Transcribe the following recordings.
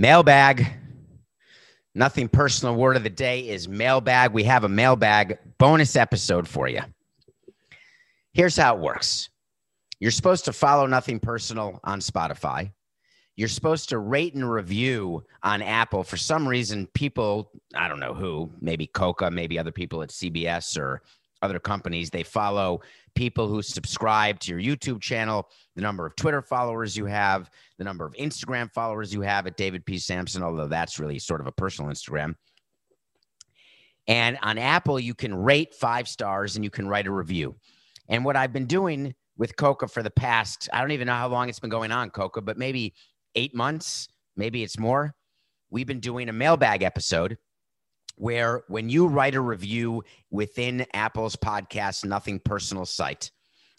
Mailbag. Nothing personal. Word of the day is mailbag. We have a mailbag bonus episode for you. Here's how it works you're supposed to follow Nothing Personal on Spotify. You're supposed to rate and review on Apple. For some reason, people, I don't know who, maybe Coca, maybe other people at CBS or other companies, they follow people who subscribe to your YouTube channel, the number of Twitter followers you have, the number of Instagram followers you have at David P. Samson, although that's really sort of a personal Instagram. And on Apple, you can rate five stars and you can write a review. And what I've been doing with Coca for the past, I don't even know how long it's been going on, Coca, but maybe eight months, maybe it's more. We've been doing a mailbag episode where when you write a review within Apple's podcast Nothing Personal site,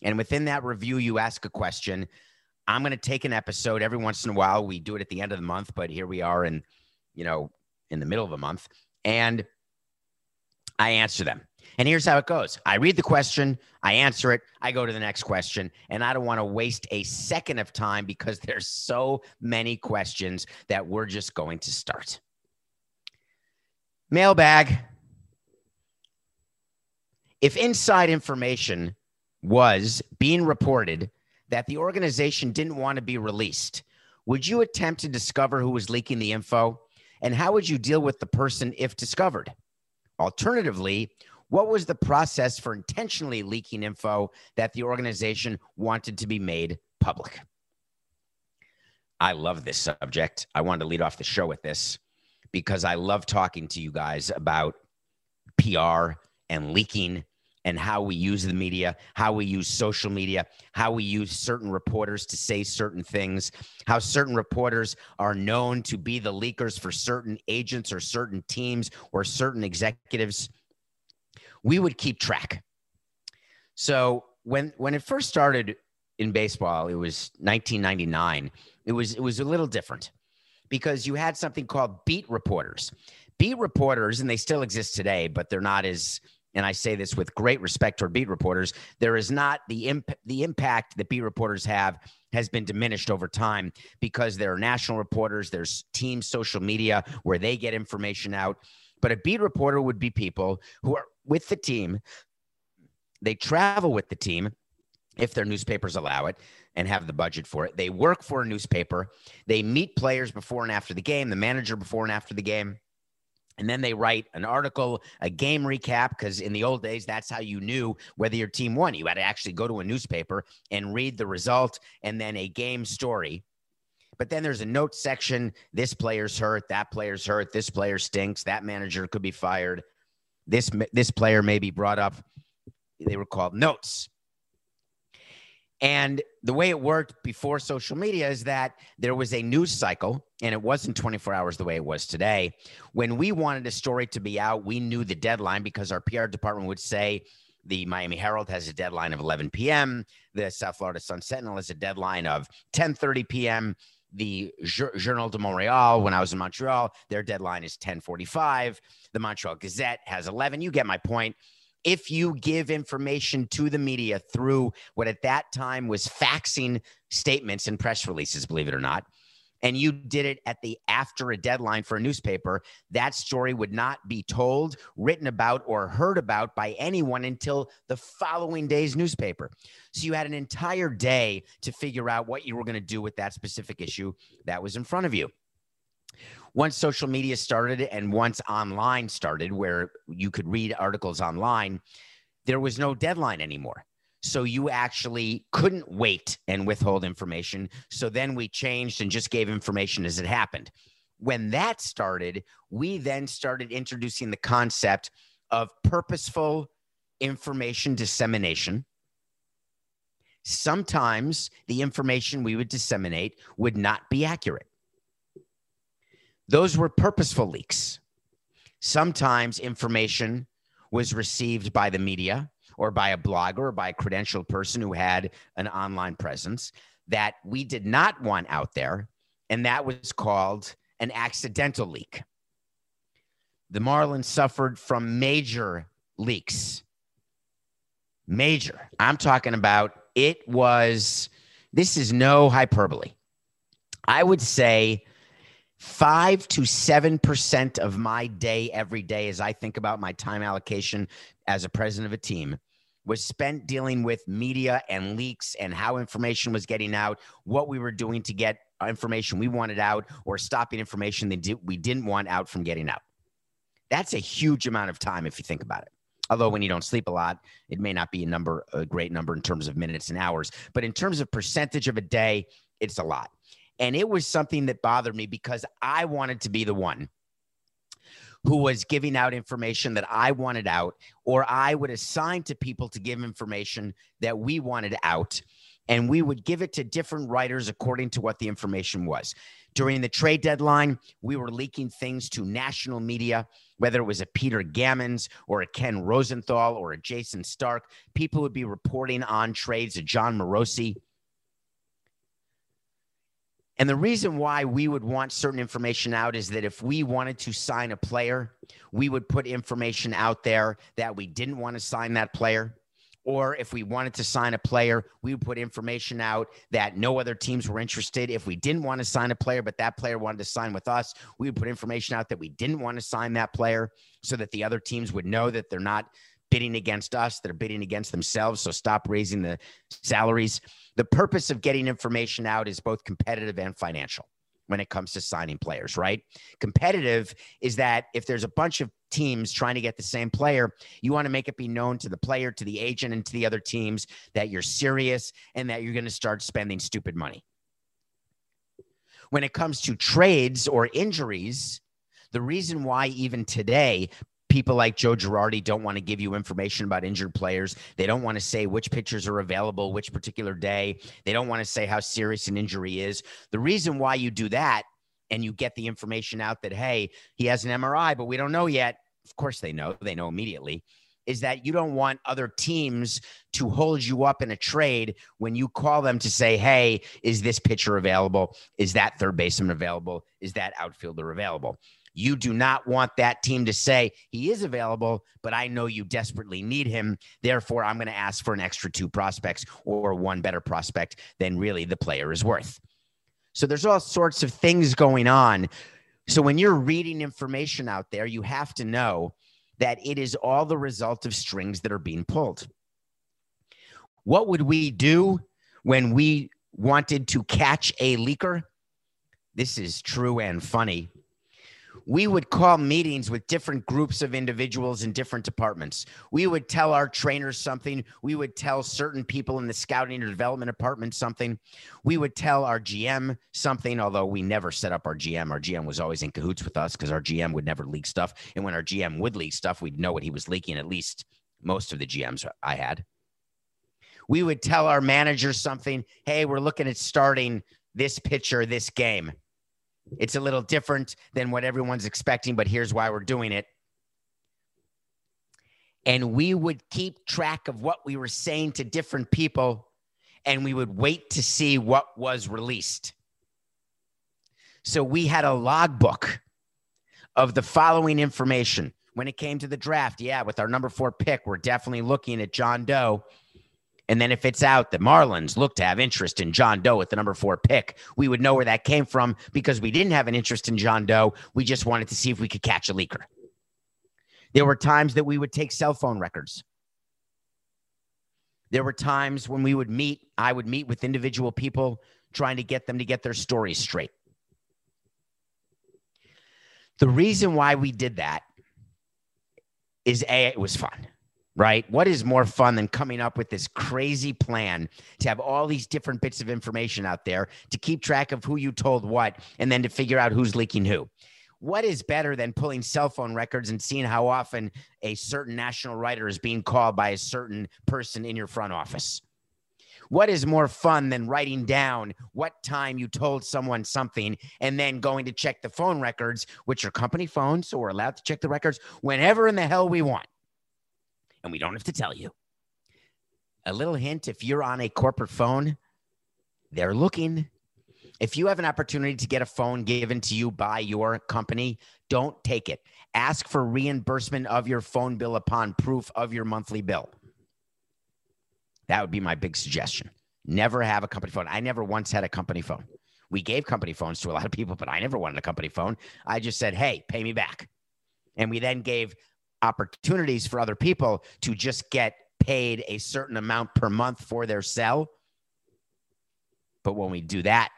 and within that review, you ask a question. I'm going to take an episode every once in a while. We do it at the end of the month, but here we are in, you know, in the middle of a month, and I answer them. And here's how it goes I read the question, I answer it, I go to the next question, and I don't want to waste a second of time because there's so many questions that we're just going to start. Mailbag. If inside information was being reported that the organization didn't want to be released, would you attempt to discover who was leaking the info? And how would you deal with the person if discovered? Alternatively, what was the process for intentionally leaking info that the organization wanted to be made public? I love this subject. I wanted to lead off the show with this because I love talking to you guys about PR and leaking and how we use the media, how we use social media, how we use certain reporters to say certain things, how certain reporters are known to be the leakers for certain agents or certain teams or certain executives. We would keep track. So when when it first started in baseball, it was 1999. It was it was a little different because you had something called beat reporters. Beat reporters, and they still exist today, but they're not as and I say this with great respect toward beat reporters, there is not the imp- the impact that beat reporters have has been diminished over time because there are national reporters, there's team social media where they get information out. But a beat reporter would be people who are with the team. They travel with the team if their newspapers allow it and have the budget for it. They work for a newspaper. They meet players before and after the game, the manager before and after the game. And then they write an article, a game recap, because in the old days, that's how you knew whether your team won. You had to actually go to a newspaper and read the result and then a game story. But then there's a note section. This player's hurt. That player's hurt. This player stinks. That manager could be fired. This this player may be brought up. They were called notes. And the way it worked before social media is that there was a news cycle, and it wasn't 24 hours the way it was today. When we wanted a story to be out, we knew the deadline because our PR department would say the Miami Herald has a deadline of 11 p.m. The South Florida Sun Sentinel has a deadline of 10:30 p.m. The Journal de Montreal, when I was in Montreal, their deadline is 10:45. The Montreal Gazette has 11. You get my point if you give information to the media through what at that time was faxing statements and press releases, believe it or not, and you did it at the after a deadline for a newspaper, that story would not be told, written about, or heard about by anyone until the following day's newspaper. So you had an entire day to figure out what you were going to do with that specific issue that was in front of you once social media started and once online started, where you could read articles online, there was no deadline anymore. So you actually couldn't wait and withhold information. So then we changed and just gave information as it happened. When that started, we then started introducing the concept of purposeful information dissemination. Sometimes the information we would disseminate would not be accurate. Those were purposeful leaks. Sometimes information was received by the media or by a blogger or by a credentialed person who had an online presence that we did not want out there. And that was called an accidental leak. The Marlins suffered from major leaks. Major. I'm talking about it was, this is no hyperbole. I would say five to seven percent of my day every day as I think about my time allocation as a president of a team was spent dealing with media and leaks and how information was getting out, what we were doing to get information we wanted out, or stopping information that we didn't want out from getting out. That's a huge amount of time if you think about it. Although when you don't sleep a lot, it may not be a number, a great number in terms of minutes and hours, but in terms of percentage of a day, it's a lot. And it was something that bothered me because I wanted to be the one who was giving out information that I wanted out, or I would assign to people to give information that we wanted out. And we would give it to different writers according to what the information was. During the trade deadline, we were leaking things to national media, whether it was a Peter Gammons or a Ken Rosenthal or a Jayson Stark. People would be reporting on trades, a Jon Morosi. And the reason why we would want certain information out is that if we wanted to sign a player, we would put information out there that we didn't want to sign that player. Or if we wanted to sign a player, we would put information out that no other teams were interested. If we didn't want to sign a player, but that player wanted to sign with us, we would put information out that we didn't want to sign that player so that the other teams would know that they're not bidding against us, they're bidding against themselves. So stop raising the salaries. The purpose of getting information out is both competitive and financial when it comes to signing players, right? Competitive is that if there's a bunch of teams trying to get the same player, you want to make it be known to the player, to the agent, and to the other teams that you're serious and that you're going to start spending stupid money. When it comes to trades or injuries, the reason why even today people like Joe Girardi don't want to give you information about injured players. They don't want to say which pitchers are available which particular day. They don't want to say how serious an injury is. The reason why you do that and you get the information out that, hey, he has an MRI, but we don't know yet. Of course, they know, they know immediately. Is that you don't want other teams to hold you up in a trade when you call them to say, hey, is this pitcher available? Is that third baseman available? Is that outfielder available? You do not want that team to say he is available, but I know you desperately need him. Therefore, I'm going to ask for an extra two prospects or one better prospect than really the player is worth. So there's all sorts of things going on. So when you're reading information out there, you have to know that it is all the result of strings that are being pulled. What would we do when we wanted to catch a leaker? This is true and funny we would call meetings with different groups of individuals in different departments. We would tell our trainers something. We would tell certain people in the scouting or development department something. We would tell our GM something, although we never set up our GM. Our GM was always in cahoots with us because our GM would never leak stuff. And when our GM would leak stuff, we'd know what he was leaking, at least most of the GMs I had. We would tell our manager something. Hey, we're looking at starting this pitcher this game it's a little different than what everyone's expecting, but here's why we're doing it. And we would keep track of what we were saying to different people, and we would wait to see what was released. So we had a logbook of the following information when it came to the draft. Yeah, with our number four pick, we're definitely looking at John Doe. And then if it's out that Marlins look to have interest in John Doe at the number four pick, we would know where that came from because we didn't have an interest in John Doe. We just wanted to see if we could catch a leaker. There were times that we would take cell phone records. There were times when we would meet, I would meet with individual people trying to get them to get their stories straight. The reason why we did that is A, it was fun right? What is more fun than coming up with this crazy plan to have all these different bits of information out there to keep track of who you told what and then to figure out who's leaking who? What is better than pulling cell phone records and seeing how often a certain national writer is being called by a certain person in your front office? What is more fun than writing down what time you told someone something and then going to check the phone records, which are company phones, so we're allowed to check the records whenever in the hell we want? And we don't have to tell you. A little hint if you're on a corporate phone, they're looking. If you have an opportunity to get a phone given to you by your company, don't take it. Ask for reimbursement of your phone bill upon proof of your monthly bill. That would be my big suggestion. Never have a company phone. I never once had a company phone. We gave company phones to a lot of people, but I never wanted a company phone. I just said, hey, pay me back. And we then gave opportunities for other people to just get paid a certain amount per month for their cell. But when we do that,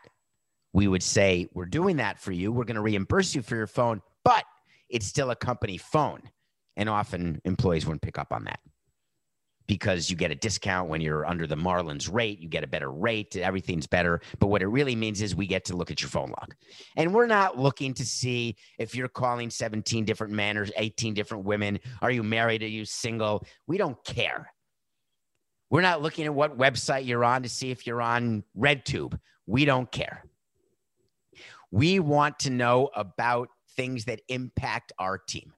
we would say, We're doing that for you. We're going to reimburse you for your phone, but it's still a company phone. And often employees wouldn't pick up on that because you get a discount when you're under the Marlins rate. You get a better rate. Everything's better. But what it really means is we get to look at your phone log. And we're not looking to see if you're calling 17 different men or 18 different women. Are you married? Are you single? We don't care. We're not looking at what website you're on to see if you're on RedTube. We don't care. We want to know about things that impact our team.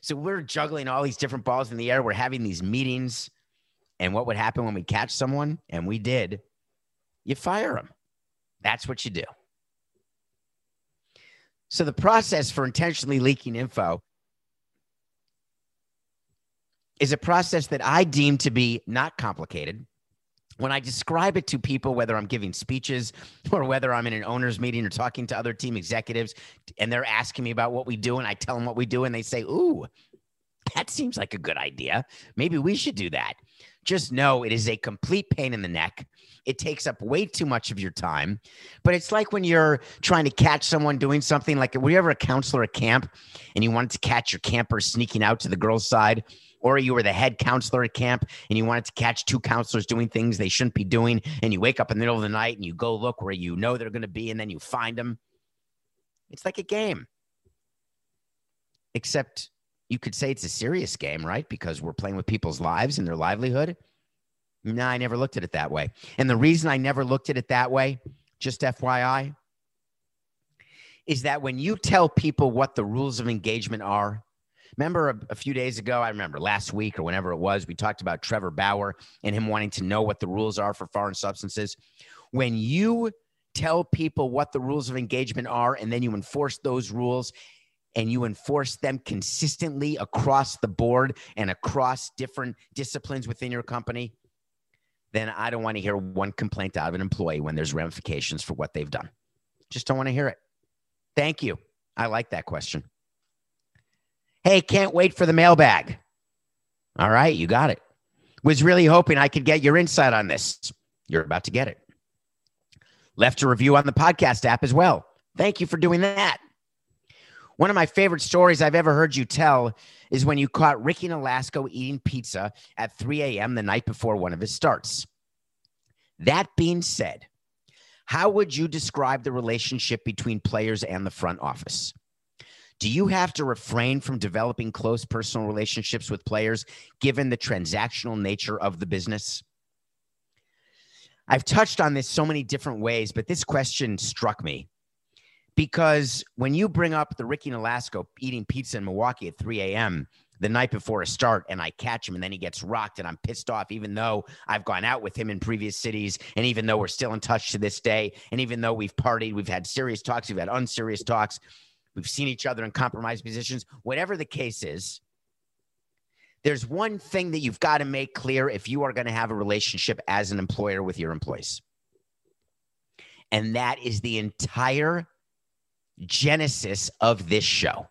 So we're juggling all these different balls in the air. We're having these meetings. And what would happen when we catch someone? And we did. You fire them. That's what you do. So the process for intentionally leaking info is a process that I deem to be not complicated when I describe it to people, whether I'm giving speeches or whether I'm in an owner's meeting or talking to other team executives, and they're asking me about what we do, and I tell them what we do, and they say, Ooh, that seems like a good idea. Maybe we should do that. Just know it is a complete pain in the neck. It takes up way too much of your time. But it's like when you're trying to catch someone doing something like were you ever a counselor at camp and you wanted to catch your camper sneaking out to the girls' side? or you were the head counselor at camp and you wanted to catch two counselors doing things they shouldn't be doing, and you wake up in the middle of the night and you go look where you know they're going to be, and then you find them. It's like a game, except you could say it's a serious game, right? Because we're playing with people's lives and their livelihood. No, I never looked at it that way. And the reason I never looked at it that way, just FYI, is that when you tell people what the rules of engagement are, Remember a, a, few days ago, I remember last week or whenever it was, we talked about Trevor Bauer and him wanting to know what the rules are for foreign substances. When you tell people what the rules of engagement are and then you enforce those rules and you enforce them consistently across the board and across different disciplines within your company, then I don't want to hear one complaint out of an employee when there's ramifications for what they've done. Just don't want to hear it. Thank you. I like that question. Hey, can't wait for the mailbag. All right, you got it. Was really hoping I could get your insight on this. You're about to get it. Left a review on the podcast app as well. Thank you for doing that. One of my favorite stories I've ever heard you tell is when you caught Ricky Nolasco eating pizza at 3 a.m. the night before one of his starts. That being said, how would you describe the relationship between players and the front office? Do you have to refrain from developing close personal relationships with players given the transactional nature of the business? I've touched on this so many different ways, but this question struck me because when you bring up the Ricky Nolasco eating pizza in Milwaukee at 3 a.m. the night before a start, and I catch him and then he gets rocked, and I'm pissed off, even though I've gone out with him in previous cities, and even though we're still in touch to this day, and even though we've partied, we've had serious talks, we've had unserious talks. We've seen each other in compromised positions. Whatever the case is, there's one thing that you've got to make clear if you are going to have a relationship as an employer with your employees. And that is the entire genesis of this show.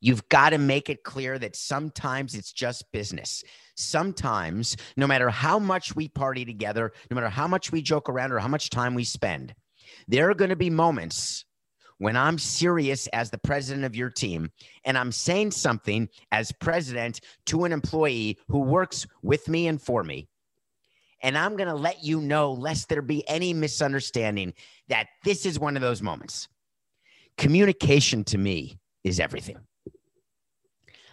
You've got to make it clear that sometimes it's just business. Sometimes, no matter how much we party together, no matter how much we joke around or how much time we spend, there are going to be moments when I'm serious as the president of your team and I'm saying something as president to an employee who works with me and for me, and I'm going to let you know, lest there be any misunderstanding, that this is one of those moments. Communication to me is everything.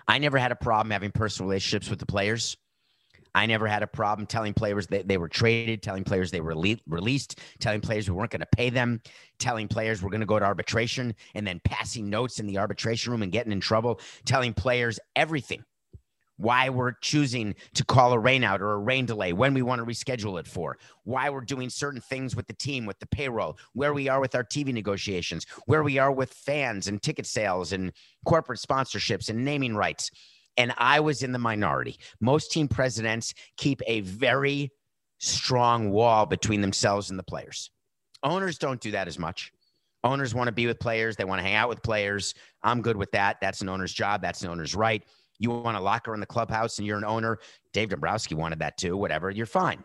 I never had a problem having personal relationships with the players. I never had a problem telling players that they were traded, telling players they were released, telling players we weren't going to pay them, telling players we're going to go to arbitration, and then passing notes in the arbitration room and getting in trouble, telling players everything. Why we're choosing to call a rainout or a rain delay, when we want to reschedule it for, why we're doing certain things with the team, with the payroll, where we are with our TV negotiations, where we are with fans and ticket sales and corporate sponsorships and naming rights and I was in the minority. Most team presidents keep a very strong wall between themselves and the players. Owners don't do that as much. Owners want to be with players. They want to hang out with players. I'm good with that. That's an owner's job. That's an owner's right. You want a locker in the clubhouse and you're an owner. Dave Dombrowski wanted that too. Whatever. You're fine.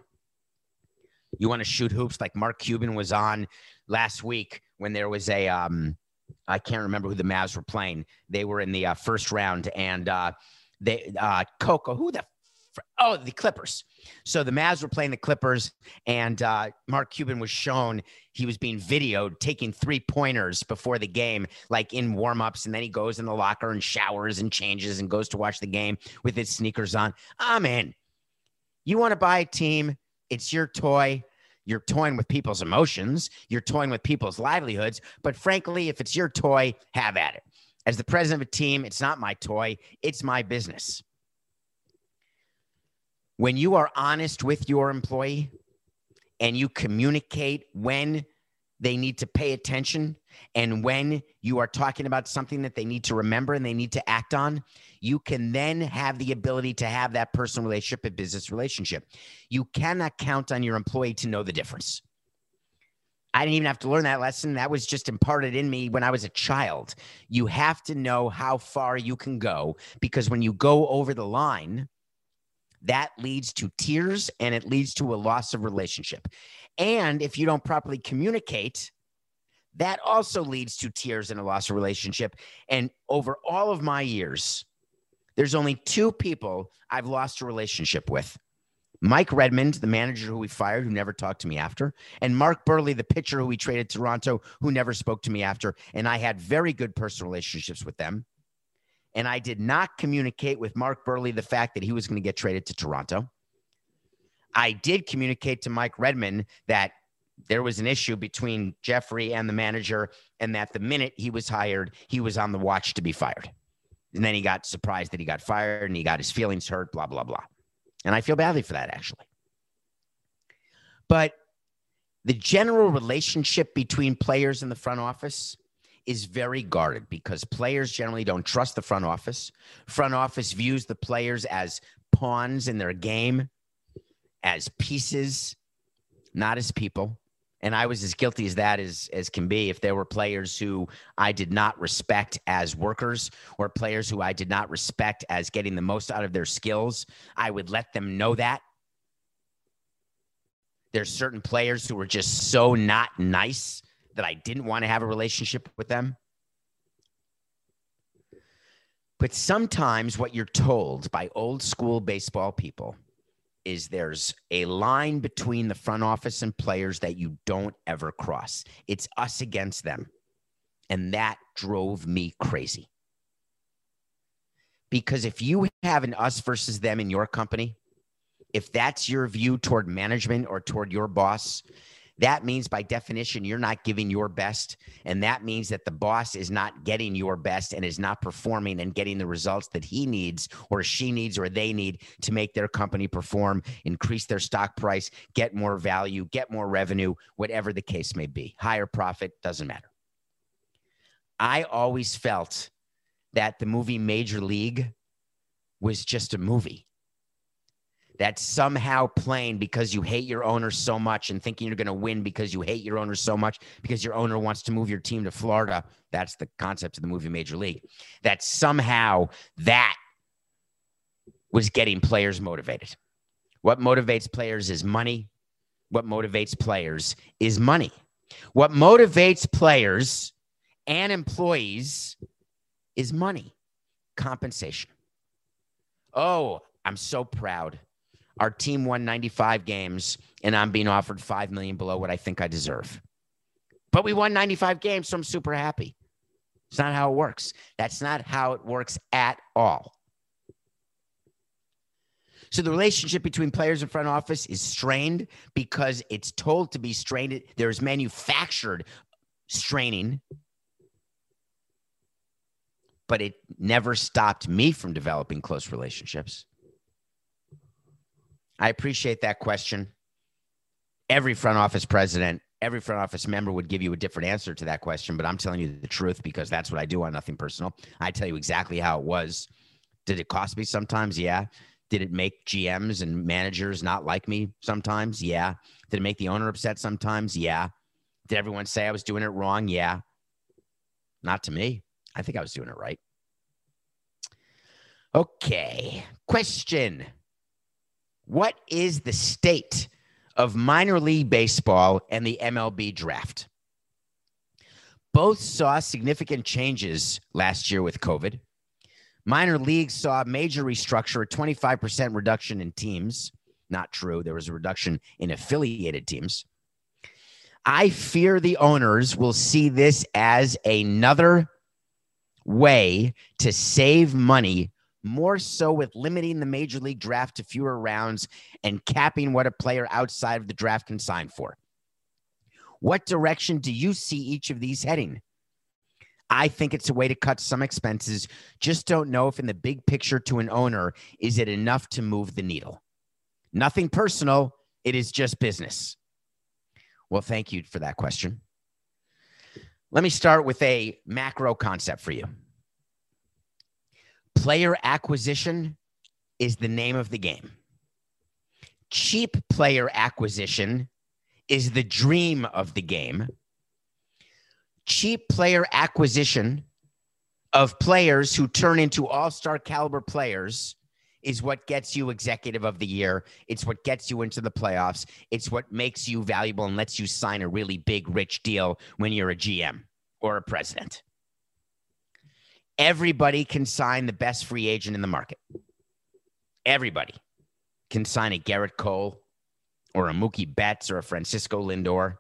You want to shoot hoops like Mark Cuban was on last week when there was a um, I can't remember who the Mavs were playing. They were in the uh, first round, and uh, they uh, Coco, who the oh the Clippers. So the Mavs were playing the Clippers, and uh, Mark Cuban was shown he was being videoed taking three pointers before the game, like in warmups, and then he goes in the locker and showers and changes and goes to watch the game with his sneakers on. I'm in. You want to buy a team? It's your toy. You're toying with people's emotions. You're toying with people's livelihoods. But frankly, if it's your toy, have at it. As the president of a team, it's not my toy, it's my business. When you are honest with your employee and you communicate when they need to pay attention and when you are talking about something that they need to remember and they need to act on, you can then have the ability to have that personal relationship, a business relationship. You cannot count on your employee to know the difference. I didn't even have to learn that lesson. That was just imparted in me when I was a child. You have to know how far you can go because when you go over the line, that leads to tears and it leads to a loss of relationship. And if you don't properly communicate, that also leads to tears and a loss of relationship. And over all of my years, there's only two people I've lost a relationship with. Mike Redmond, the manager who we fired, who never talked to me after, and Mark Buehrle, the pitcher who we traded to Toronto, who never spoke to me after. And I had very good personal relationships with them. And I did not communicate with Mark Buehrle the fact that he was going to get traded to Toronto. I did communicate to Mike Redmond that there was an issue between Jeffrey and the manager, and that the minute he was hired, he was on the watch to be fired. And then he got surprised that he got fired and he got his feelings hurt, blah, blah, blah. And I feel badly for that, actually. But the general relationship between players in the front office is very guarded because players generally don't trust the front office. Front office views the players as pawns in their game as pieces, not as people. And I was as guilty as that as, as can be. If there were players who I did not respect as workers or players who I did not respect as getting the most out of their skills, I would let them know that. There's certain players who were just so not nice that I didn't want to have a relationship with them. But sometimes what you're told by old school baseball people is there's a line between the front office and players that you don't ever cross. It's us against them. And that drove me crazy. Because if you have an us versus them in your company, if that's your view toward management or toward your boss, that means by definition you're not giving your best and that means that the boss is not getting your best and is not performing and getting the results that he needs or she needs or they need to make their company perform increase their stock price get more value get more revenue whatever the case may be. Higher profit doesn't matter. I always felt that the movie major league was just a movie that somehow playing because you hate your owner so much and thinking you're going to win because you hate your owner so much because your owner wants to move your team to Florida. That's the concept of the movie Major League. That somehow that was getting players motivated. What motivates players is money. What motivates players is money. What motivates players and employees is money, compensation. Oh, I'm so proud our team won 95 games and I'm being offered 5 million below what I think I deserve. But we won 95 games, so I'm super happy. It's not how it works. That's not how it works at all. So the relationship between players and front office is strained because it's told to be strained. There's manufactured straining, but it never stopped me from developing close relationships. I appreciate that question. Every front office president, every front office member would give you a different answer to that question, but I'm telling you the truth because that's what I do on Nothing Personal. I tell you exactly how it was. Did it cost me sometimes? Yeah. Did it make GMs and managers not like me sometimes? Yeah. Did it make the owner upset sometimes? Yeah. Did everyone say I was doing it wrong? Yeah. Not to me. I think I was doing it right. Okay. Question What is the state of minor league baseball and the MLB draft? Both saw significant changes last year with COVID. Minor leagues saw a major restructure, a 25% reduction in teams. Not true. There was a reduction in affiliated teams. I fear the owners will see this as another way to save money, more so with limiting the major league draft to fewer rounds and capping what a player outside of the draft can sign for. What direction do you see each of these heading? I think it's a way to cut some expenses. Just don't know if, in the big picture, to an owner, is it enough to move the needle? Nothing personal. It is just business. Well, thank you for that question. Let me start with a macro concept for you. Player acquisition is the name of the game. Cheap player acquisition is the dream of the game. Cheap player acquisition of players who turn into all star caliber players is what gets you executive of the year. It's what gets you into the playoffs. It's what makes you valuable and lets you sign a really big, rich deal when you're a GM or a president. Everybody can sign the best free agent in the market. Everybody can sign a Gerrit Cole or a Mookie Betts or a Francisco Lindor.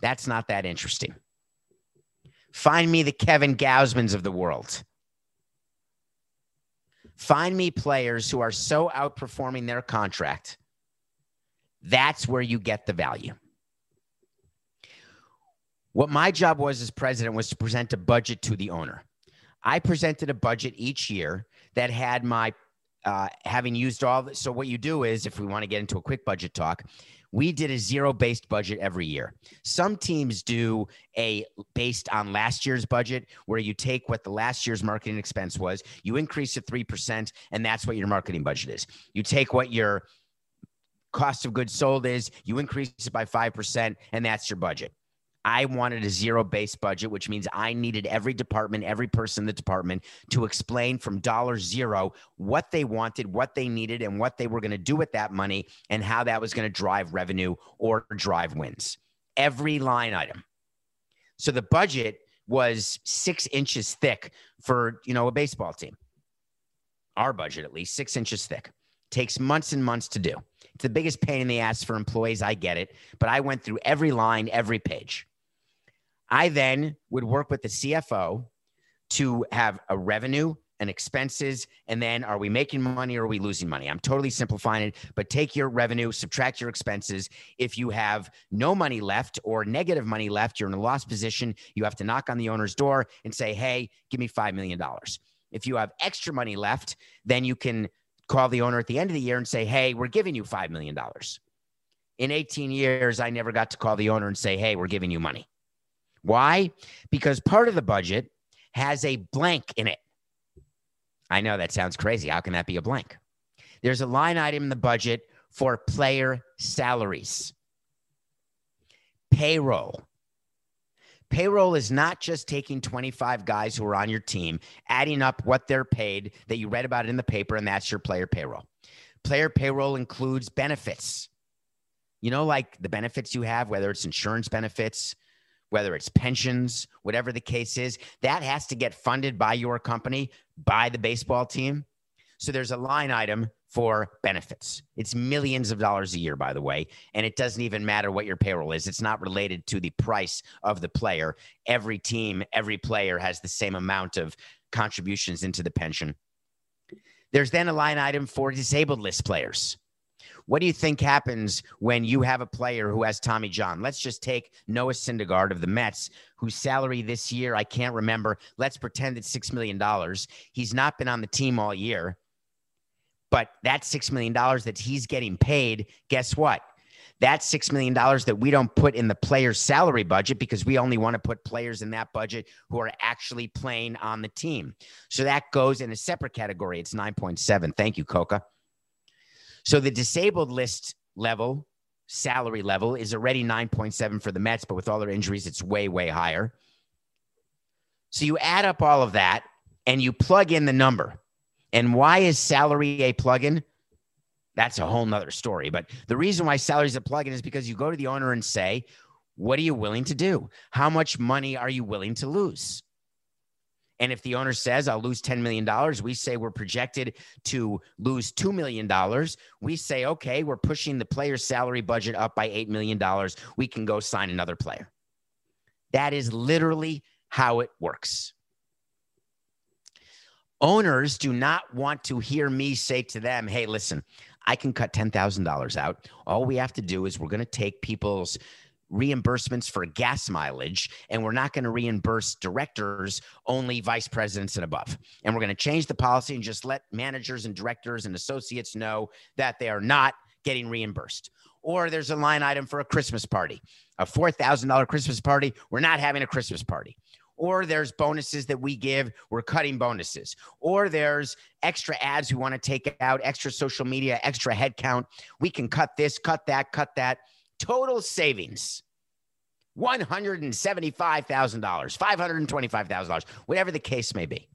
That's not that interesting. Find me the Kevin Gausmans of the world Find me players who are so outperforming their contract. That's where you get the value. What my job was as president was to present a budget to the owner. I presented a budget each year that had my uh, having used all. So what you do is, if we want to get into a quick budget talk, we did a zero based budget every year. Some teams do a based on last year's budget where you take what the last year's marketing expense was, you increase it 3%, and that's what your marketing budget is. You take what your cost of goods sold is, you increase it by 5%, and that's your budget. I wanted a zero based budget, which means I needed every department, every person in the department to explain from dollar zero what they wanted, what they needed, and what they were going to do with that money and how that was going to drive revenue or drive wins. Every line item. So the budget was six inches thick for you know a baseball team. Our budget, at least, six inches thick. Takes months and months to do. It's the biggest pain in the ass for employees. I get it, but I went through every line, every page. I then would work with the CFO to have a revenue and expenses and then are we making money or are we losing money? I'm totally simplifying it but take your revenue subtract your expenses. If you have no money left or negative money left you're in a loss position you have to knock on the owner's door and say hey give me $5 million if you have extra money left then you can call the owner at the end of the year and say hey we're giving you $5 million in 18 years i never got to call the owner and say hey we're giving you money why? Because part of the budget has a blank in it. I know that sounds crazy. How can that be a blank? There's a line item in the budget for player salaries, payroll. Payroll is not just taking 25 guys who are on your team, adding up what they're paid that you read about in the paper, and that's your player payroll. Player payroll includes benefits. You know, like the benefits you have, whether it's insurance benefits, whether it's pensions, whatever the case is, that has to get funded by your company, by the baseball team. So there's a line item for benefits. It's millions of dollars a year, by the way. And it doesn't even matter what your payroll is. It's not related to the price of the player. Every team, every player has the same amount of contributions into the pension. There's then a line item for disabled list players. What do you think happens when you have a player who has Tommy John? Let's just take Noah Syndergaard of the Mets, whose salary this year, I can't remember. Let's pretend it's $6 million. He's not been on the team all year. But that $6 million that he's getting paid, guess what? That's $6 million that we don't put in the player's salary budget because we only want to put players in that budget who are actually playing on the team. So that goes in a separate category. It's 9.7. Thank you, Coca. So the disabled list level salary level is already 9.7 for the Mets, but with all their injuries, it's way, way higher. So you add up all of that and you plug in the number. And why is salary a plug-in? That's a whole nother story. But the reason why salary is a plug-in is because you go to the owner and say, what are you willing to do? How much money are you willing to lose? And if the owner says, I'll lose $10 million, we say we're projected to lose $2 million. We say, okay, we're pushing the player's salary budget up by $8 million. We can go sign another player. That is literally how it works. Owners do not want to hear me say to them, hey, listen, I can cut $10,000 out. All we have to do is we're going to take people's reimbursements for gas mileage, and we're not going to reimburse directors, only vice presidents and above. And we're going to change the policy and just let managers and directors and associates know that they are not getting reimbursed. Or there's a line item for a Christmas party, a $4,000 Christmas party. We're not having a Christmas party. Or there's bonuses that we give, we're cutting bonuses. Or there's extra ads we want to take out, extra social media, extra headcount. We can cut this, cut that, cut that total savings $175,000, $525,000, whatever the case may be.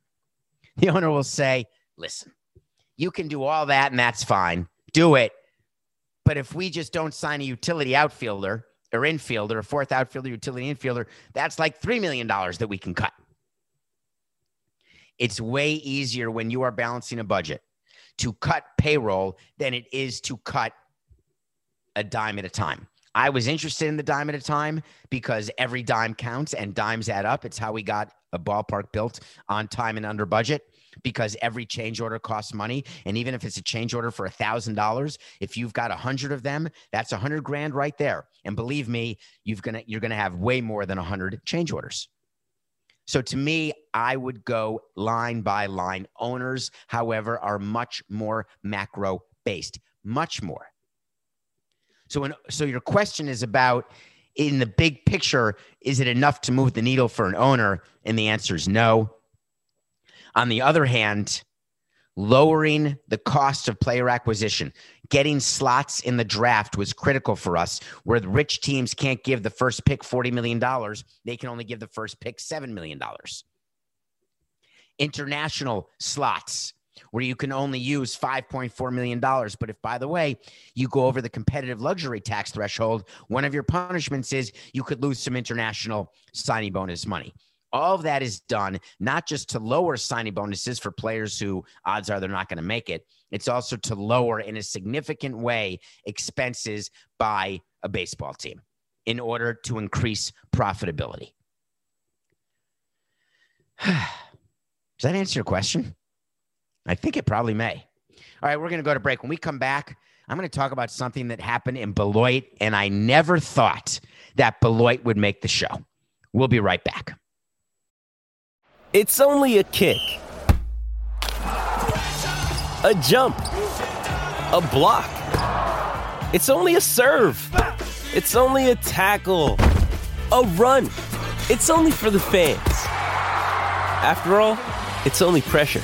The owner will say, listen, you can do all that and that's fine. Do it. But if we just don't sign a utility outfielder or infielder, a fourth outfielder, utility infielder, that's like $3 million that we can cut. It's way easier when you are balancing a budget to cut payroll than it is to cut a dime at a time. I was interested in the dime at a time because every dime counts and dimes add up. It's how we got a ballpark built on time and under budget because every change order costs money. And even if it's a change order for a thousand dollars, if you've got a hundred of them, that's a hundred grand right there. And believe me, you've gonna you're gonna have way more than a hundred change orders. So to me, I would go line by line. Owners, however, are much more macro based, much more. So, so your question is about in the big picture, is it enough to move the needle for an owner? And the answer is no. On the other hand, lowering the cost of player acquisition, getting slots in the draft was critical for us. Where the rich teams can't give the first pick $40 million, they can only give the first pick $7 million. International slots where you can only use $5.4 million. But if, by the way, you go over the competitive luxury tax threshold, one of your punishments is you could lose some international signing bonus money. All of that is done not just to lower signing bonuses for players who odds are they're not going to make it, it's also to lower in a significant way expenses by a baseball team in order to increase profitability. Does that answer your question? I think it probably may. All right, we're going to go to break. When we come back, I'm going to talk about something that happened in Beloit, and I never thought that Beloit would make the show. We'll be right back. It's only a kick, a jump, a block. It's only a serve. It's only a tackle, a run. It's only for the fans. After all, it's only pressure.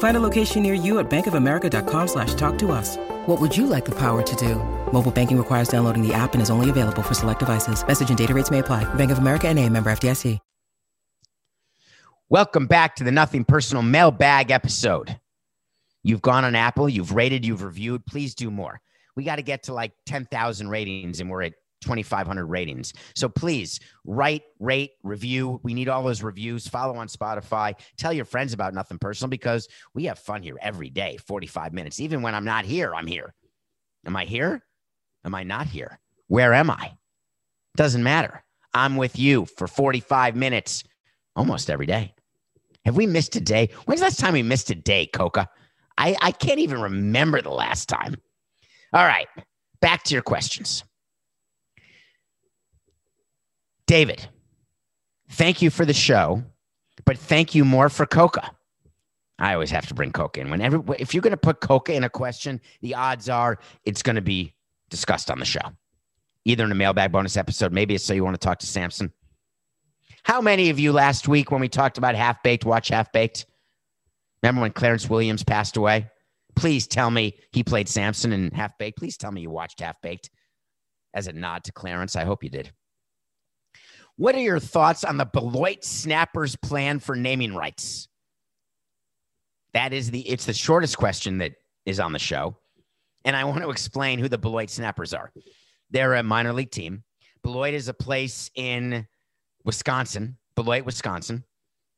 Find a location near you at bankofamerica.com slash talk to us. What would you like the power to do? Mobile banking requires downloading the app and is only available for select devices. Message and data rates may apply. Bank of America and a member FDIC. Welcome back to the Nothing Personal Mailbag episode. You've gone on Apple, you've rated, you've reviewed. Please do more. We got to get to like 10,000 ratings and we're at 2,500 ratings. So please write, rate, review. We need all those reviews. Follow on Spotify. Tell your friends about Nothing Personal because we have fun here every day, 45 minutes. Even when I'm not here, I'm here. Am I here? Am I not here? Where am I? Doesn't matter. I'm with you for 45 minutes almost every day. Have we missed a day? When's the last time we missed a day, Coca? I, I can't even remember the last time. All right, back to your questions. David, thank you for the show, but thank you more for Coca. I always have to bring Coca in. Whenever, if you're going to put Coca in a question, the odds are it's going to be discussed on the show, either in a mailbag bonus episode. Maybe it's so you want to talk to Samson. How many of you last week when we talked about Half Baked watch Half Baked? Remember when Clarence Williams passed away? Please tell me he played Samson in Half Baked. Please tell me you watched Half Baked as a nod to Clarence. I hope you did. What are your thoughts on the Beloit Snappers plan for naming rights? That is the it's the shortest question that is on the show. And I want to explain who the Beloit Snappers are. They're a minor league team. Beloit is a place in Wisconsin, Beloit, Wisconsin.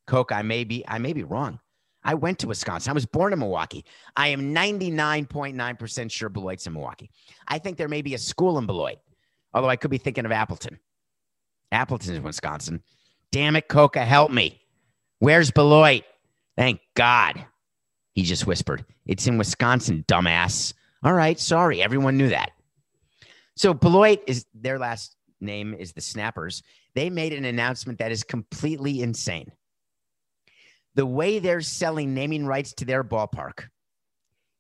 Coke, I may be I may be wrong. I went to Wisconsin. I was born in Milwaukee. I am 99.9% sure Beloit's in Milwaukee. I think there may be a school in Beloit, although I could be thinking of Appleton. Appleton in Wisconsin. Damn it, Coca, help me. Where's Beloit? Thank God. He just whispered, It's in Wisconsin, dumbass. All right, sorry. Everyone knew that. So Beloit is their last name is the Snappers. They made an announcement that is completely insane. The way they're selling naming rights to their ballpark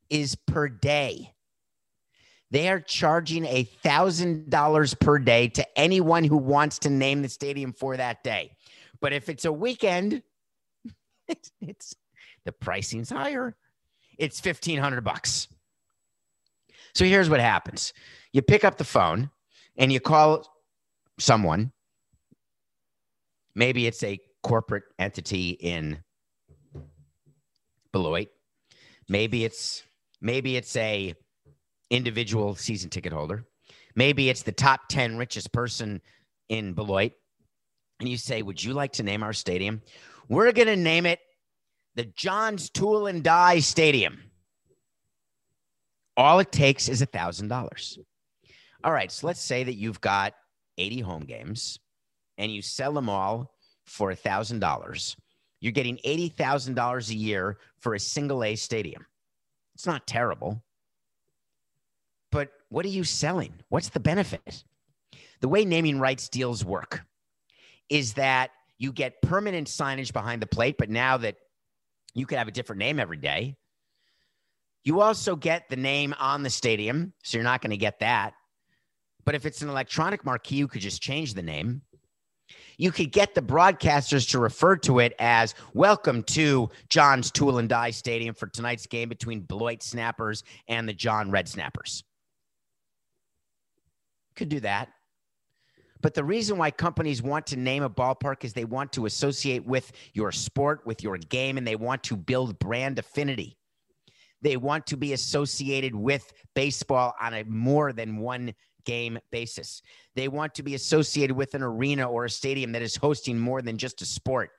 is per day. They are charging a thousand dollars per day to anyone who wants to name the stadium for that day. But if it's a weekend, it's, it's the pricing's higher. It's 1500 bucks. So here's what happens. You pick up the phone and you call someone. Maybe it's a corporate entity in Beloit. Maybe it's maybe it's a individual season ticket holder. Maybe it's the top 10 richest person in Beloit. And you say, Would you like to name our stadium? We're going to name it the John's Tool and Die Stadium. All it takes is a $1,000. All right, so let's say that you've got 80 home games and you sell them all for a $1,000. You're getting $80,000 a year for a single A stadium. It's not terrible. But what are you selling? What's the benefit? The way naming rights deals work is that you get permanent signage behind the plate, but now that you could have a different name every day. You also get the name on the stadium, so you're not going to get that. But if it's an electronic marquee, you could just change the name. You could get the broadcasters to refer to it as Welcome to John's Tool and Die Stadium for tonight's game between Beloit Snappers and the John Red Snappers. Could do that. But the reason why companies want to name a ballpark is they want to associate with your sport, with your game, and they want to build brand affinity. They want to be associated with baseball on a more than one game basis. They want to be associated with an arena or a stadium that is hosting more than just a sport.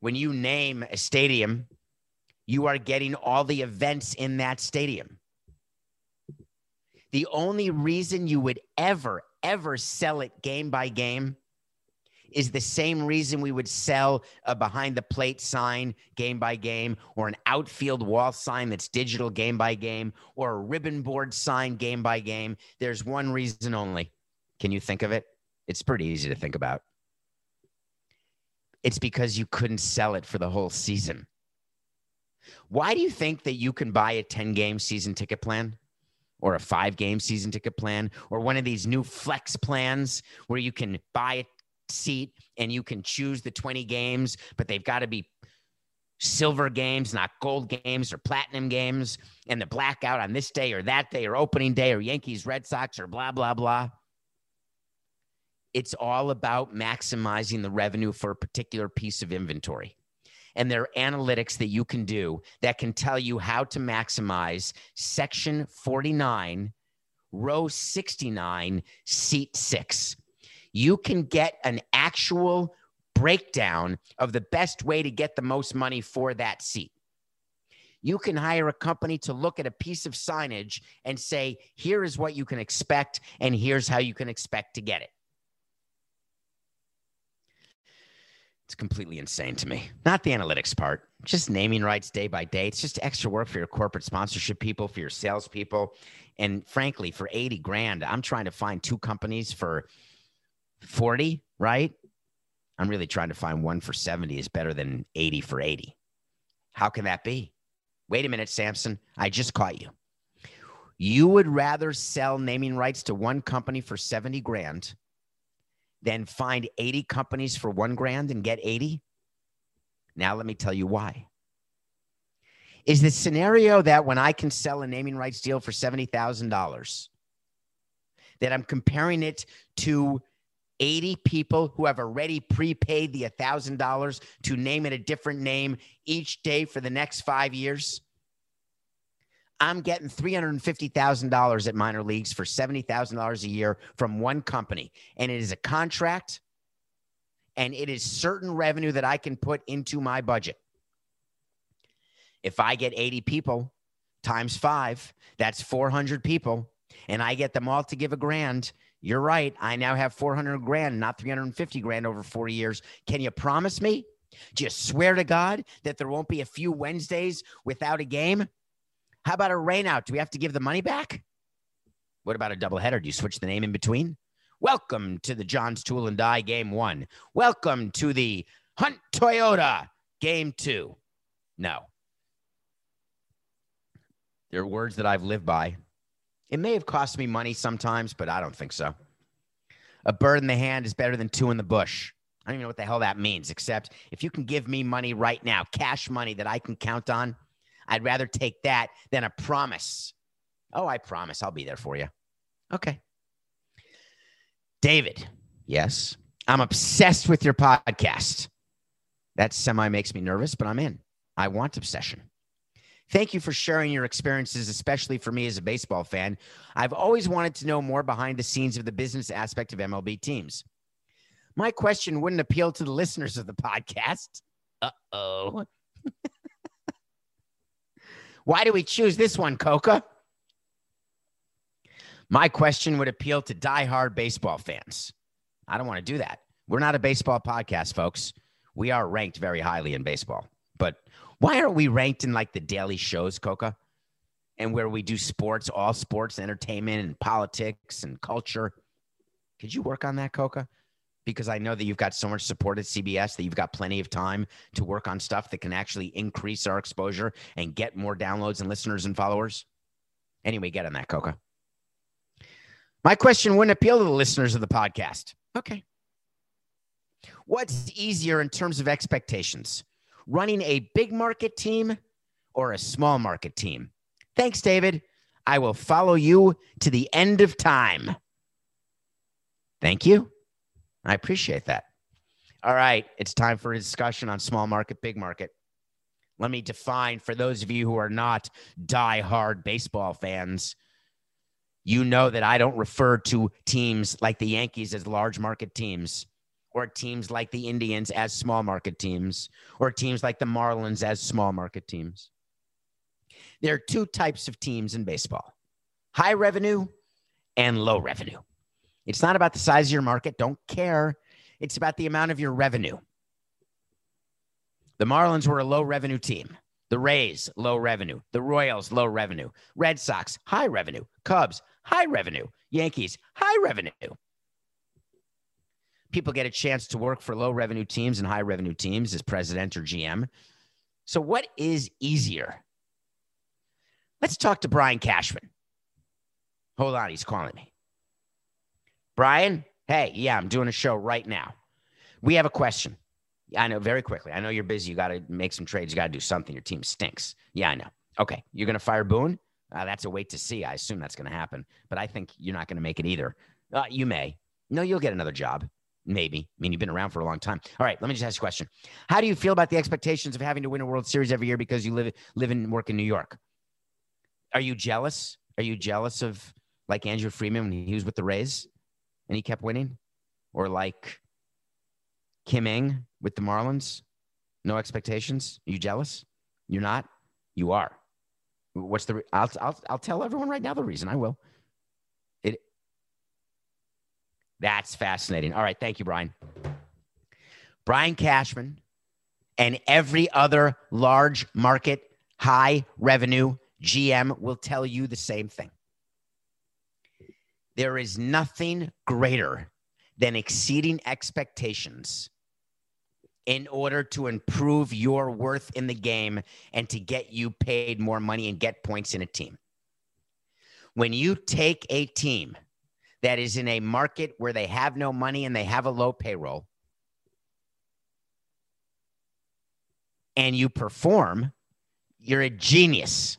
When you name a stadium, you are getting all the events in that stadium. The only reason you would ever, ever sell it game by game is the same reason we would sell a behind the plate sign game by game or an outfield wall sign that's digital game by game or a ribbon board sign game by game. There's one reason only. Can you think of it? It's pretty easy to think about. It's because you couldn't sell it for the whole season. Why do you think that you can buy a 10 game season ticket plan? Or a five game season ticket plan or one of these new flex plans where you can buy a seat and you can choose the 20 games, but they've got to be silver games, not gold games or platinum games, and the blackout on this day or that day or opening day or Yankees, Red Sox or blah, blah, blah. It's all about maximizing the revenue for a particular piece of inventory and there are analytics that you can do that can tell you how to maximize section 49 row 69 seat 6 you can get an actual breakdown of the best way to get the most money for that seat. You can hire a company to look at a piece of signage and say here is what you can expect and here's how you can expect to get it It's completely insane to me. Not the analytics part, just naming rights day by day. It's just extra work for your corporate sponsorship people, for your salespeople. And frankly, for 80 grand, I'm trying to find two companies for 40, right? I'm really trying to find one for 70 is better than 80 for 80. How can that be? Wait a minute, Samson. I just caught you. You would rather sell naming rights to one company for 70 grand than find 80 companies for one grand and get 80? Now, let me tell you why. Is the scenario that when I can sell a naming rights deal for $70,000, that I'm comparing it to 80 people who have already prepaid the $1,000 to name it a different name each day for the next five years? I'm getting $350,000 at minor leagues for $70,000 a year from one company. And it is a contract and it is certain revenue that I can put into my budget. If I get 80 people times five, that's 400 people, and I get them all to give a grand. You're right. I now have 400 grand, not 350 grand over 40 years. Can you promise me? Do you swear to God that there won't be a few Wednesdays without a game? How about a rainout? Do we have to give the money back? What about a doubleheader? Do you switch the name in between? Welcome to the John's Tool and Die Game One. Welcome to the Hunt Toyota Game Two. No. There are words that I've lived by. It may have cost me money sometimes, but I don't think so. A bird in the hand is better than two in the bush. I don't even know what the hell that means, except if you can give me money right now, cash money that I can count on, I'd rather take that than a promise. Oh, I promise I'll be there for you. Okay. David, yes, I'm obsessed with your podcast. That semi makes me nervous, but I'm in. I want obsession. Thank you for sharing your experiences, especially for me as a baseball fan. I've always wanted to know more behind the scenes of the business aspect of MLB teams. My question wouldn't appeal to the listeners of the podcast. Uh oh. Why do we choose this one, Coca? My question would appeal to diehard baseball fans. I don't want to do that. We're not a baseball podcast, folks. We are ranked very highly in baseball. But why aren't we ranked in like the daily shows, Coca? And where we do sports, all sports, entertainment, and politics and culture. Could you work on that, Coca? Because I know that you've got so much support at CBS that you've got plenty of time to work on stuff that can actually increase our exposure and get more downloads and listeners and followers. Anyway, get on that, Coca. My question wouldn't appeal to the listeners of the podcast. Okay. What's easier in terms of expectations? Running a big market team or a small market team? Thanks, David. I will follow you to the end of time. Thank you. I appreciate that. All right, it's time for a discussion on small market, big market. Let me define for those of you who are not die-hard baseball fans. You know that I don't refer to teams like the Yankees as large market teams, or teams like the Indians as small market teams, or teams like the Marlins as small market teams. There are two types of teams in baseball high revenue and low revenue. It's not about the size of your market. Don't care. It's about the amount of your revenue. The Marlins were a low revenue team. The Rays, low revenue. The Royals, low revenue. Red Sox, high revenue. Cubs, high revenue. Yankees, high revenue. People get a chance to work for low revenue teams and high revenue teams as president or GM. So, what is easier? Let's talk to Brian Cashman. Hold on, he's calling me. Brian, hey, yeah, I'm doing a show right now. We have a question. I know very quickly. I know you're busy. You got to make some trades. You got to do something. Your team stinks. Yeah, I know. Okay. You're going to fire Boone? Uh, that's a wait to see. I assume that's going to happen, but I think you're not going to make it either. Uh, you may. No, you'll get another job. Maybe. I mean, you've been around for a long time. All right. Let me just ask you a question. How do you feel about the expectations of having to win a World Series every year because you live, live and work in New York? Are you jealous? Are you jealous of like Andrew Friedman when he was with the Rays? And he kept winning? Or like Kim Ng with the Marlins? No expectations? Are you jealous? You're not? You are. What's the? Re- I'll, I'll I'll tell everyone right now the reason. I will. It. That's fascinating. All right, thank you, Brian. Brian Cashman and every other large market, high revenue GM will tell you the same thing. There is nothing greater than exceeding expectations in order to improve your worth in the game and to get you paid more money and get points in a team. When you take a team that is in a market where they have no money and they have a low payroll, and you perform, you're a genius.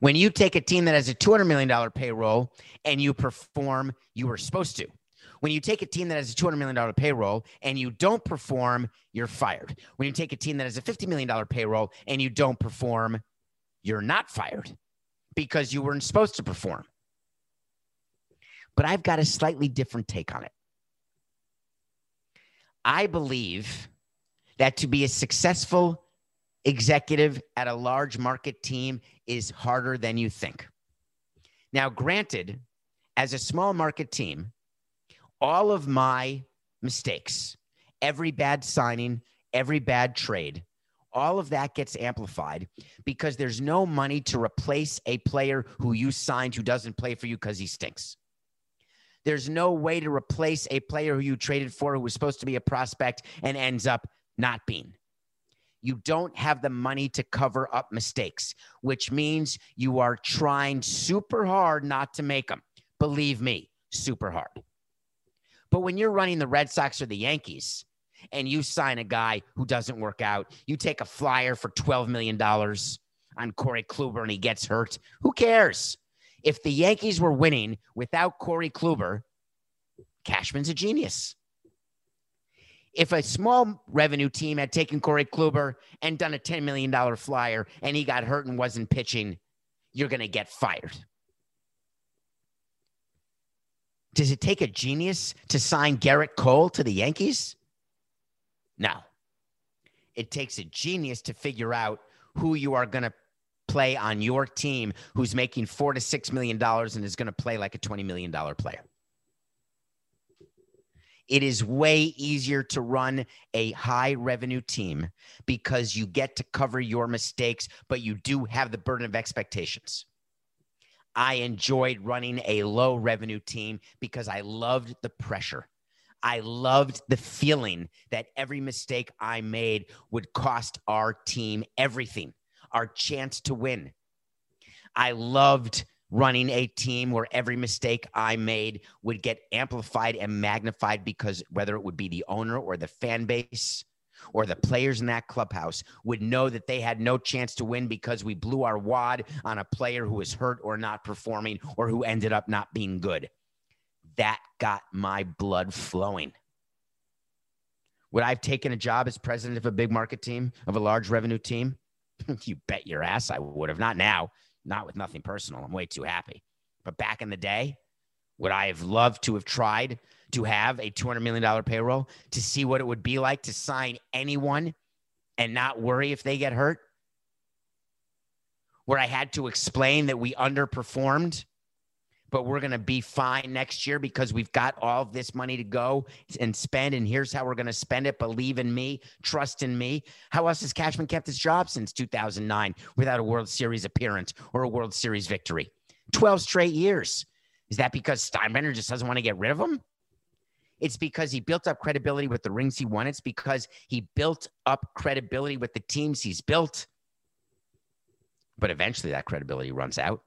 When you take a team that has a $200 million payroll and you perform, you were supposed to. When you take a team that has a $200 million payroll and you don't perform, you're fired. When you take a team that has a $50 million payroll and you don't perform, you're not fired because you weren't supposed to perform. But I've got a slightly different take on it. I believe that to be a successful executive at a large market team is harder than you think. Now, granted, as a small market team, all of my mistakes, every bad signing, every bad trade, all of that gets amplified because there's no money to replace a player who you signed who doesn't play for you because he stinks. There's no way to replace a player who you traded for who was supposed to be a prospect and ends up not being. You don't have the money to cover up mistakes, which means you are trying super hard not to make them. Believe me, super hard. But when you're running the Red Sox or the Yankees and you sign a guy who doesn't work out, you take a flyer for $12 million on Corey Kluber and he gets hurt, who cares? If the Yankees were winning without Corey Kluber, Cashman's a genius. If a small revenue team had taken Corey Kluber and done a $10 million flyer and he got hurt and wasn't pitching, you're going to get fired. Does it take a genius to sign Gerrit Cole to the Yankees? No. It takes a genius to figure out who you are going to play on your team who's making four to six million dollars and is going to play like a $20 million player. It is way easier to run a high revenue team because you get to cover your mistakes, but you do have the burden of expectations. I enjoyed running a low revenue team because I loved the pressure. I loved the feeling that every mistake I made would cost our team everything, our chance to win. I loved running a team where every mistake I made would get amplified and magnified because whether it would be the owner or the fan base or the players in that clubhouse would know that they had no chance to win because we blew our wad on a player who was hurt or not performing or who ended up not being good. That got my blood flowing. Would I have taken a job as president of a big market team, of a large revenue team? you bet your ass I would have. Not now, not with nothing personal. I'm way too happy. But back in the day, would I have loved to have tried to have a $200 million payroll to see what it would be like to sign anyone and not worry if they get hurt? Where I had to explain that we underperformed, but we're going to be fine next year because we've got all of this money to go and spend. And here's how we're going to spend it. Believe in me, trust in me. How else has Cashman kept his job since 2009 without a World Series appearance or a World Series victory? 12 straight years. Is that because Steinbrenner just doesn't want to get rid of him? It's because he built up credibility with the rings he won. It's because he built up credibility with the teams he's built. But eventually that credibility runs out.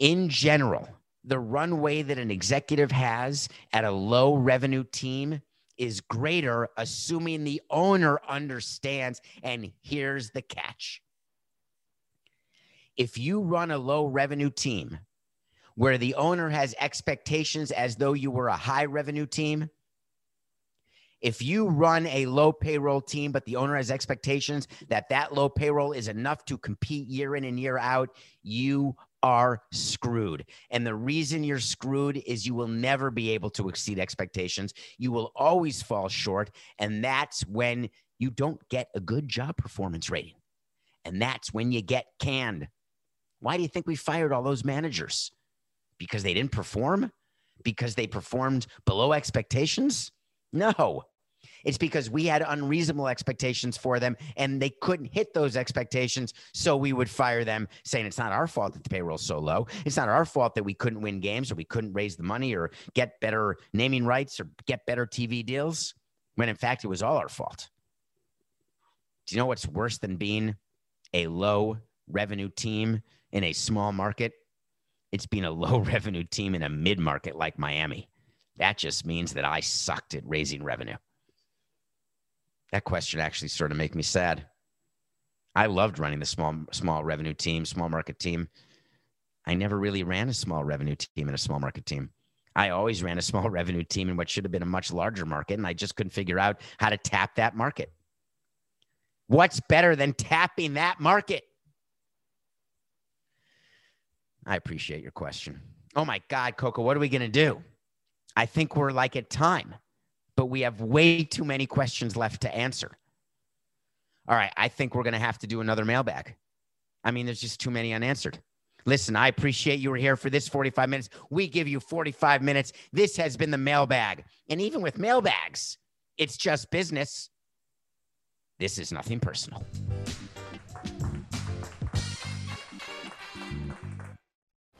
In general, the runway that an executive has at a low revenue team is greater, assuming the owner understands. And here's the catch if you run a low revenue team where the owner has expectations as though you were a high revenue team. If you run a low payroll team, but the owner has expectations that that low payroll is enough to compete year in and year out, you are screwed. And the reason you're screwed is you will never be able to exceed expectations. You will always fall short. And that's when you don't get a good job performance rating. And that's when you get canned. Why do you think we fired all those managers? because they didn't perform? Because they performed below expectations? No. It's because we had unreasonable expectations for them and they couldn't hit those expectations. So we would fire them saying it's not our fault that the payroll's so low. It's not our fault that we couldn't win games or we couldn't raise the money or get better naming rights or get better TV deals when in fact it was all our fault. Do you know what's worse than being a low revenue team in a small market? It's being a low revenue team in a mid market like Miami. That just means that I sucked at raising revenue. That question actually sort of make me sad. I loved running the small small revenue team, small market team. I never really ran a small revenue team in a small market team. I always ran a small revenue team in what should have been a much larger market, and I just couldn't figure out how to tap that market. What's better than tapping that market? I appreciate your question. Oh my God, Coco, what are we going to do? I think we're like at time, but we have way too many questions left to answer. All right, I think we're going to have to do another mailbag. I mean, there's just too many unanswered. Listen, I appreciate you were here for this 45 minutes. We give you 45 minutes. This has been the mailbag. And even with mailbags, it's just business. This is nothing personal.